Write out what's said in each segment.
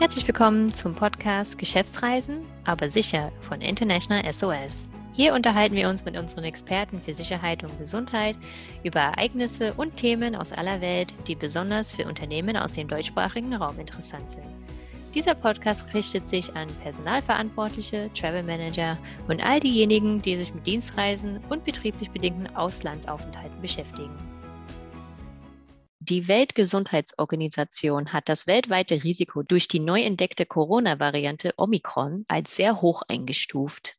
Herzlich willkommen zum Podcast Geschäftsreisen, aber sicher von International SOS. Hier unterhalten wir uns mit unseren Experten für Sicherheit und Gesundheit über Ereignisse und Themen aus aller Welt, die besonders für Unternehmen aus dem deutschsprachigen Raum interessant sind. Dieser Podcast richtet sich an Personalverantwortliche, Travel Manager und all diejenigen, die sich mit Dienstreisen und betrieblich bedingten Auslandsaufenthalten beschäftigen. Die Weltgesundheitsorganisation hat das weltweite Risiko durch die neu entdeckte Corona-Variante Omikron als sehr hoch eingestuft.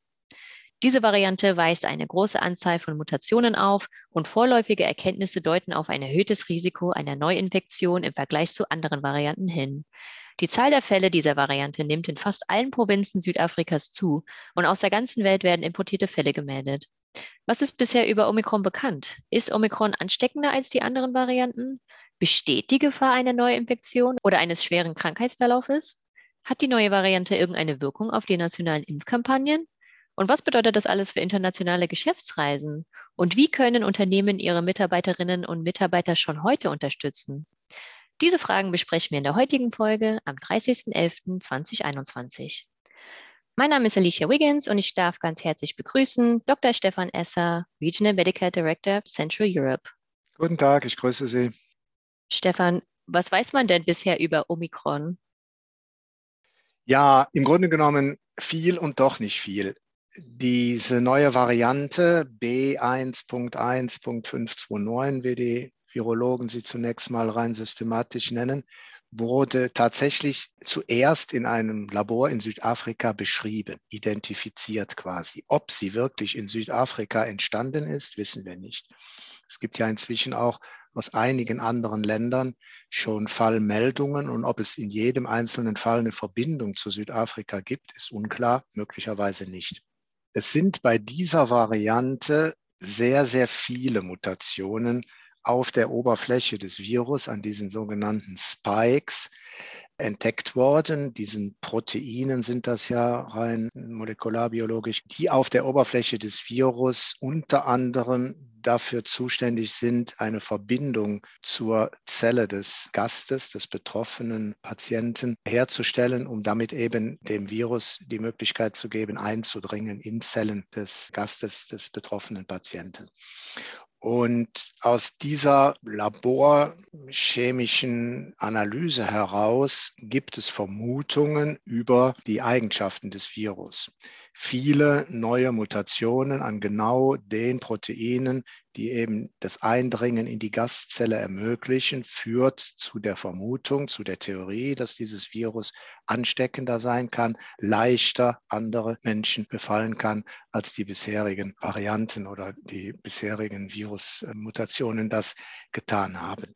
Diese Variante weist eine große Anzahl von Mutationen auf und vorläufige Erkenntnisse deuten auf ein erhöhtes Risiko einer Neuinfektion im Vergleich zu anderen Varianten hin. Die Zahl der Fälle dieser Variante nimmt in fast allen Provinzen Südafrikas zu und aus der ganzen Welt werden importierte Fälle gemeldet. Was ist bisher über Omikron bekannt? Ist Omikron ansteckender als die anderen Varianten? Besteht die Gefahr einer Neuinfektion oder eines schweren Krankheitsverlaufes? Hat die neue Variante irgendeine Wirkung auf die nationalen Impfkampagnen? Und was bedeutet das alles für internationale Geschäftsreisen? Und wie können Unternehmen ihre Mitarbeiterinnen und Mitarbeiter schon heute unterstützen? Diese Fragen besprechen wir in der heutigen Folge am 30.11.2021. Mein Name ist Alicia Wiggins und ich darf ganz herzlich begrüßen Dr. Stefan Esser, Regional Medical Director Central Europe. Guten Tag, ich grüße Sie. Stefan, was weiß man denn bisher über Omikron? Ja, im Grunde genommen viel und doch nicht viel. Diese neue Variante B1.1.529, wie die Virologen sie zunächst mal rein systematisch nennen, wurde tatsächlich zuerst in einem Labor in Südafrika beschrieben, identifiziert quasi. Ob sie wirklich in Südafrika entstanden ist, wissen wir nicht. Es gibt ja inzwischen auch aus einigen anderen Ländern schon Fallmeldungen und ob es in jedem einzelnen Fall eine Verbindung zu Südafrika gibt, ist unklar, möglicherweise nicht. Es sind bei dieser Variante sehr, sehr viele Mutationen auf der Oberfläche des Virus an diesen sogenannten Spikes entdeckt worden. Diesen Proteinen sind das ja rein molekularbiologisch, die auf der Oberfläche des Virus unter anderem dafür zuständig sind, eine Verbindung zur Zelle des Gastes, des betroffenen Patienten herzustellen, um damit eben dem Virus die Möglichkeit zu geben, einzudringen in Zellen des Gastes, des betroffenen Patienten. Und aus dieser laborchemischen Analyse heraus gibt es Vermutungen über die Eigenschaften des Virus viele neue Mutationen an genau den Proteinen, die eben das Eindringen in die Gastzelle ermöglichen, führt zu der Vermutung, zu der Theorie, dass dieses Virus ansteckender sein kann, leichter andere Menschen befallen kann, als die bisherigen Varianten oder die bisherigen Virusmutationen das getan haben.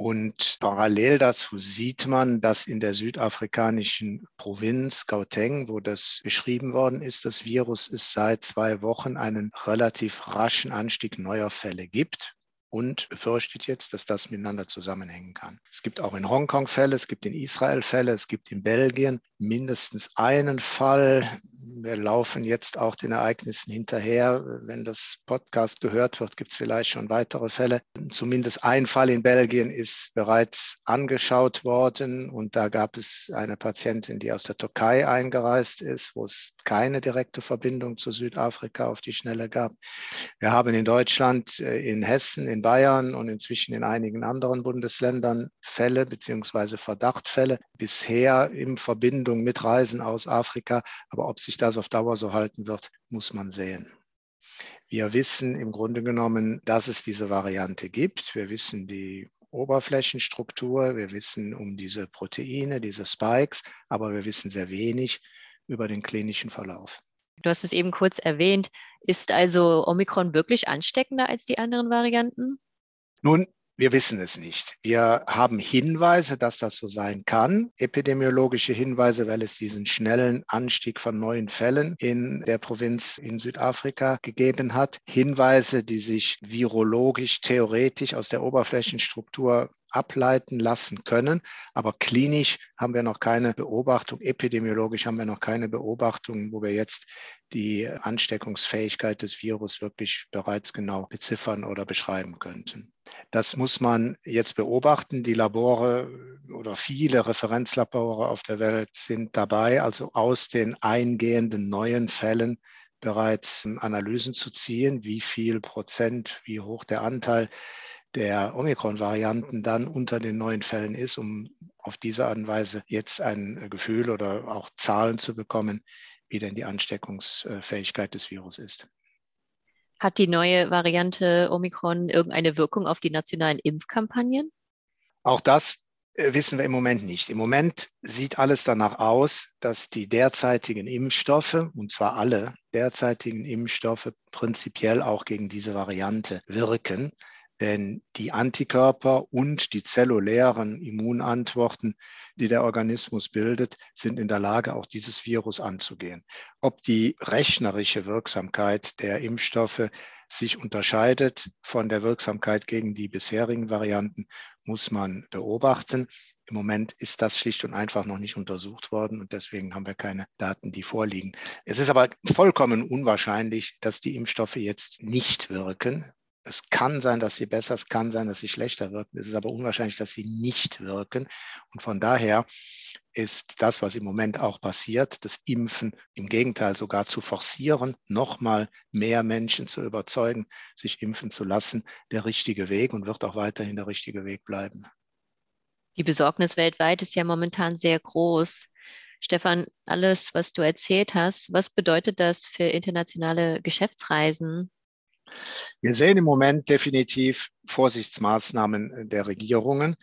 Und parallel dazu sieht man, dass in der südafrikanischen Provinz Gauteng, wo das beschrieben worden ist, das Virus es seit zwei Wochen einen relativ raschen Anstieg neuer Fälle gibt und befürchtet jetzt, dass das miteinander zusammenhängen kann. Es gibt auch in Hongkong Fälle, es gibt in Israel Fälle, es gibt in Belgien mindestens einen Fall. Wir laufen jetzt auch den Ereignissen hinterher. Wenn das Podcast gehört wird, gibt es vielleicht schon weitere Fälle. Zumindest ein Fall in Belgien ist bereits angeschaut worden und da gab es eine Patientin, die aus der Türkei eingereist ist, wo es keine direkte Verbindung zu Südafrika auf die Schnelle gab. Wir haben in Deutschland, äh, in Hessen, in Bayern und inzwischen in einigen anderen Bundesländern Fälle beziehungsweise Verdachtfälle bisher in Verbindung mit Reisen aus Afrika. Aber ob sich das auf Dauer so halten wird, muss man sehen. Wir wissen im Grunde genommen, dass es diese Variante gibt. Wir wissen die Oberflächenstruktur, wir wissen um diese Proteine, diese Spikes, aber wir wissen sehr wenig über den klinischen Verlauf. Du hast es eben kurz erwähnt. Ist also Omikron wirklich ansteckender als die anderen Varianten? Nun, wir wissen es nicht. Wir haben Hinweise, dass das so sein kann, epidemiologische Hinweise, weil es diesen schnellen Anstieg von neuen Fällen in der Provinz in Südafrika gegeben hat. Hinweise, die sich virologisch, theoretisch aus der Oberflächenstruktur ableiten lassen können. Aber klinisch haben wir noch keine Beobachtung, epidemiologisch haben wir noch keine Beobachtungen, wo wir jetzt die Ansteckungsfähigkeit des Virus wirklich bereits genau beziffern oder beschreiben könnten. Das muss man jetzt beobachten. Die Labore oder viele Referenzlabore auf der Welt sind dabei, also aus den eingehenden neuen Fällen bereits Analysen zu ziehen, wie viel Prozent, wie hoch der Anteil der Omikron-Varianten dann unter den neuen Fällen ist, um auf diese Art und Weise jetzt ein Gefühl oder auch Zahlen zu bekommen, wie denn die Ansteckungsfähigkeit des Virus ist. Hat die neue Variante Omikron irgendeine Wirkung auf die nationalen Impfkampagnen? Auch das äh, wissen wir im Moment nicht. Im Moment sieht alles danach aus, dass die derzeitigen Impfstoffe, und zwar alle derzeitigen Impfstoffe, prinzipiell auch gegen diese Variante wirken. Denn die Antikörper und die zellulären Immunantworten, die der Organismus bildet, sind in der Lage, auch dieses Virus anzugehen. Ob die rechnerische Wirksamkeit der Impfstoffe sich unterscheidet von der Wirksamkeit gegen die bisherigen Varianten, muss man beobachten. Im Moment ist das schlicht und einfach noch nicht untersucht worden und deswegen haben wir keine Daten, die vorliegen. Es ist aber vollkommen unwahrscheinlich, dass die Impfstoffe jetzt nicht wirken. Es kann sein, dass sie besser, es kann sein, dass sie schlechter wirken. Es ist aber unwahrscheinlich, dass sie nicht wirken. Und von daher ist das, was im Moment auch passiert, das Impfen im Gegenteil sogar zu forcieren, nochmal mehr Menschen zu überzeugen, sich impfen zu lassen, der richtige Weg und wird auch weiterhin der richtige Weg bleiben. Die Besorgnis weltweit ist ja momentan sehr groß. Stefan, alles, was du erzählt hast, was bedeutet das für internationale Geschäftsreisen? Wir sehen im Moment definitiv Vorsichtsmaßnahmen der Regierungen.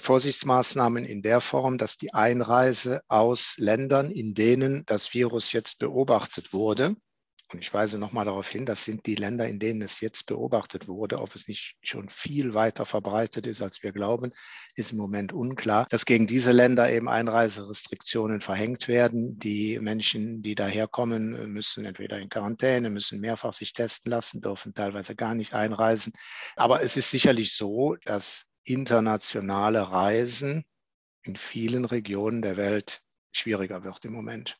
Vorsichtsmaßnahmen in der Form, dass die Einreise aus Ländern, in denen das Virus jetzt beobachtet wurde, und ich weise nochmal darauf hin, das sind die Länder, in denen es jetzt beobachtet wurde. Ob es nicht schon viel weiter verbreitet ist, als wir glauben, ist im Moment unklar. Dass gegen diese Länder eben Einreiserestriktionen verhängt werden. Die Menschen, die daherkommen, müssen entweder in Quarantäne, müssen mehrfach sich testen lassen, dürfen teilweise gar nicht einreisen. Aber es ist sicherlich so, dass internationale Reisen in vielen Regionen der Welt schwieriger wird im Moment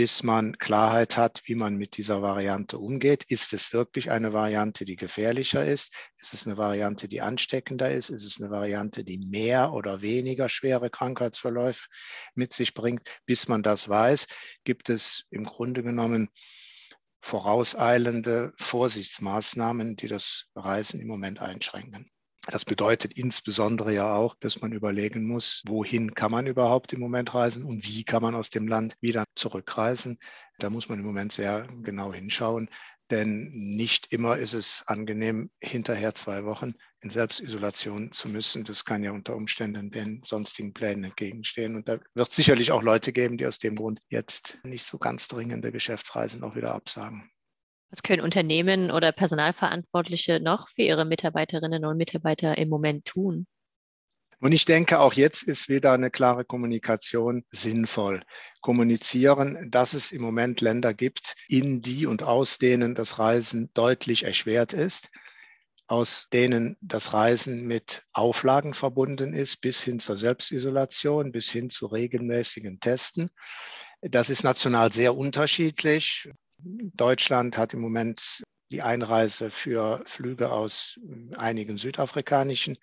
bis man Klarheit hat, wie man mit dieser Variante umgeht. Ist es wirklich eine Variante, die gefährlicher ist? Ist es eine Variante, die ansteckender ist? Ist es eine Variante, die mehr oder weniger schwere Krankheitsverläufe mit sich bringt? Bis man das weiß, gibt es im Grunde genommen vorauseilende Vorsichtsmaßnahmen, die das Reisen im Moment einschränken. Das bedeutet insbesondere ja auch, dass man überlegen muss, wohin kann man überhaupt im Moment reisen und wie kann man aus dem Land wieder zurückreisen. Da muss man im Moment sehr genau hinschauen, denn nicht immer ist es angenehm, hinterher zwei Wochen in Selbstisolation zu müssen. Das kann ja unter Umständen den sonstigen Plänen entgegenstehen. Und da wird es sicherlich auch Leute geben, die aus dem Grund jetzt nicht so ganz dringende Geschäftsreisen auch wieder absagen. Was können Unternehmen oder Personalverantwortliche noch für ihre Mitarbeiterinnen und Mitarbeiter im Moment tun? Und ich denke, auch jetzt ist wieder eine klare Kommunikation sinnvoll. Kommunizieren, dass es im Moment Länder gibt, in die und aus denen das Reisen deutlich erschwert ist, aus denen das Reisen mit Auflagen verbunden ist, bis hin zur Selbstisolation, bis hin zu regelmäßigen Testen. Das ist national sehr unterschiedlich. Deutschland hat im Moment die Einreise für Flüge aus einigen südafrikanischen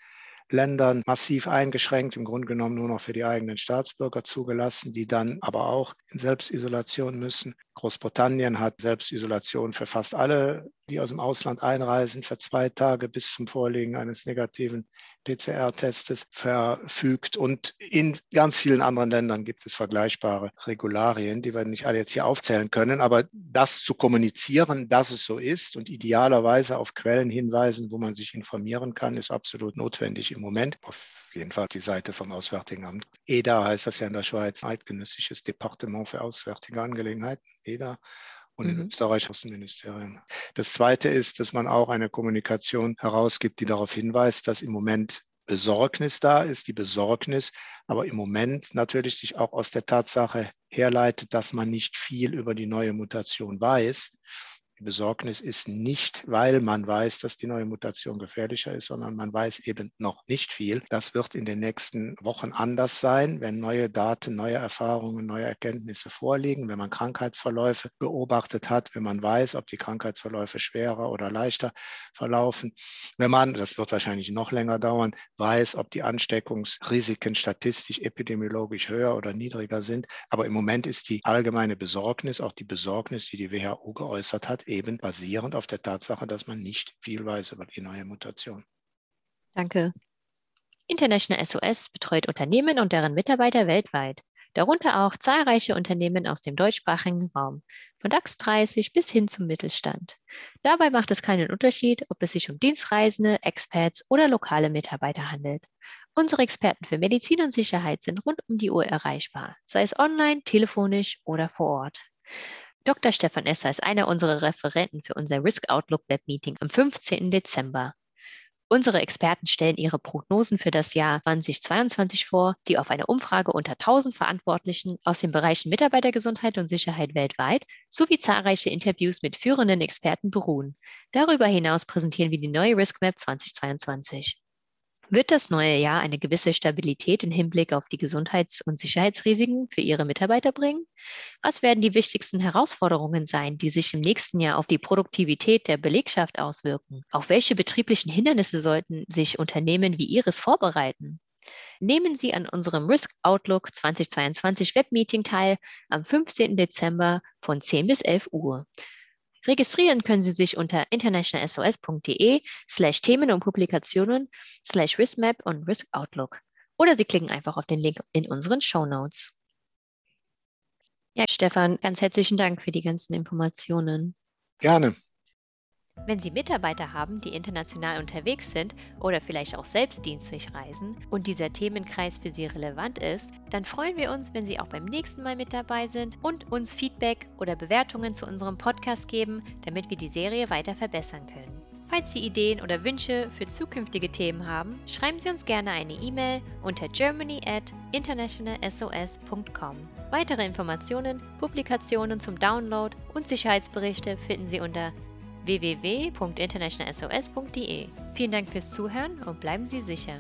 Ländern massiv eingeschränkt, im Grunde genommen nur noch für die eigenen Staatsbürger zugelassen, die dann aber auch in Selbstisolation müssen. Großbritannien hat Selbstisolation für fast alle, die aus dem Ausland einreisen, für zwei Tage bis zum Vorliegen eines negativen PCR-Testes verfügt. Und in ganz vielen anderen Ländern gibt es vergleichbare Regularien, die wir nicht alle jetzt hier aufzählen können. Aber das zu kommunizieren, dass es so ist und idealerweise auf Quellen hinweisen, wo man sich informieren kann, ist absolut notwendig im Moment. Auf jeden Fall die Seite vom Auswärtigen Amt. EDA heißt das ja in der Schweiz, Eidgenössisches Departement für Auswärtige Angelegenheiten, EDA und mhm. in Österreich Außenministerium. Das Zweite ist, dass man auch eine Kommunikation herausgibt, die darauf hinweist, dass im Moment Besorgnis da ist, die Besorgnis, aber im Moment natürlich sich auch aus der Tatsache herleitet, dass man nicht viel über die neue Mutation weiß Die Besorgnis ist nicht, weil man weiß, dass die neue Mutation gefährlicher ist, sondern man weiß eben noch nicht viel. Das wird in den nächsten Wochen anders sein, wenn neue Daten, neue Erfahrungen, neue Erkenntnisse vorliegen, wenn man Krankheitsverläufe beobachtet hat, wenn man weiß, ob die Krankheitsverläufe schwerer oder leichter verlaufen, wenn man, das wird wahrscheinlich noch länger dauern, weiß, ob die Ansteckungsrisiken statistisch, epidemiologisch höher oder niedriger sind. Aber im Moment ist die allgemeine Besorgnis, auch die Besorgnis, die die WHO geäußert hat, eben basierend auf der Tatsache, dass man nicht viel weiß über die neue Mutation. Danke. International SOS betreut Unternehmen und deren Mitarbeiter weltweit, darunter auch zahlreiche Unternehmen aus dem deutschsprachigen Raum, von DAX 30 bis hin zum Mittelstand. Dabei macht es keinen Unterschied, ob es sich um Dienstreisende, Expats oder lokale Mitarbeiter handelt. Unsere Experten für Medizin und Sicherheit sind rund um die Uhr erreichbar, sei es online, telefonisch oder vor Ort. Dr. Stefan Esser ist einer unserer Referenten für unser Risk Outlook Web Meeting am 15. Dezember. Unsere Experten stellen ihre Prognosen für das Jahr 2022 vor, die auf einer Umfrage unter 1000 Verantwortlichen aus den Bereichen Mitarbeitergesundheit und Sicherheit weltweit sowie zahlreiche Interviews mit führenden Experten beruhen. Darüber hinaus präsentieren wir die neue Risk Map 2022. Wird das neue Jahr eine gewisse Stabilität im Hinblick auf die Gesundheits- und Sicherheitsrisiken für Ihre Mitarbeiter bringen? Was werden die wichtigsten Herausforderungen sein, die sich im nächsten Jahr auf die Produktivität der Belegschaft auswirken? Auf welche betrieblichen Hindernisse sollten sich Unternehmen wie Ihres vorbereiten? Nehmen Sie an unserem Risk Outlook 2022 Webmeeting teil am 15. Dezember von 10 bis 11 Uhr. Registrieren können Sie sich unter internationalsos.de slash Themen und Publikationen slash RiskMap und Risk Outlook. Oder Sie klicken einfach auf den Link in unseren Show Notes. Ja, Stefan, ganz herzlichen Dank für die ganzen Informationen. Gerne. Wenn Sie Mitarbeiter haben, die international unterwegs sind oder vielleicht auch selbst dienstlich reisen und dieser Themenkreis für Sie relevant ist, dann freuen wir uns, wenn Sie auch beim nächsten Mal mit dabei sind und uns Feedback oder Bewertungen zu unserem Podcast geben, damit wir die Serie weiter verbessern können. Falls Sie Ideen oder Wünsche für zukünftige Themen haben, schreiben Sie uns gerne eine E-Mail unter germany at internationalsos.com. Weitere Informationen, Publikationen zum Download und Sicherheitsberichte finden Sie unter www.internationalsos.de. Vielen Dank fürs Zuhören und bleiben Sie sicher.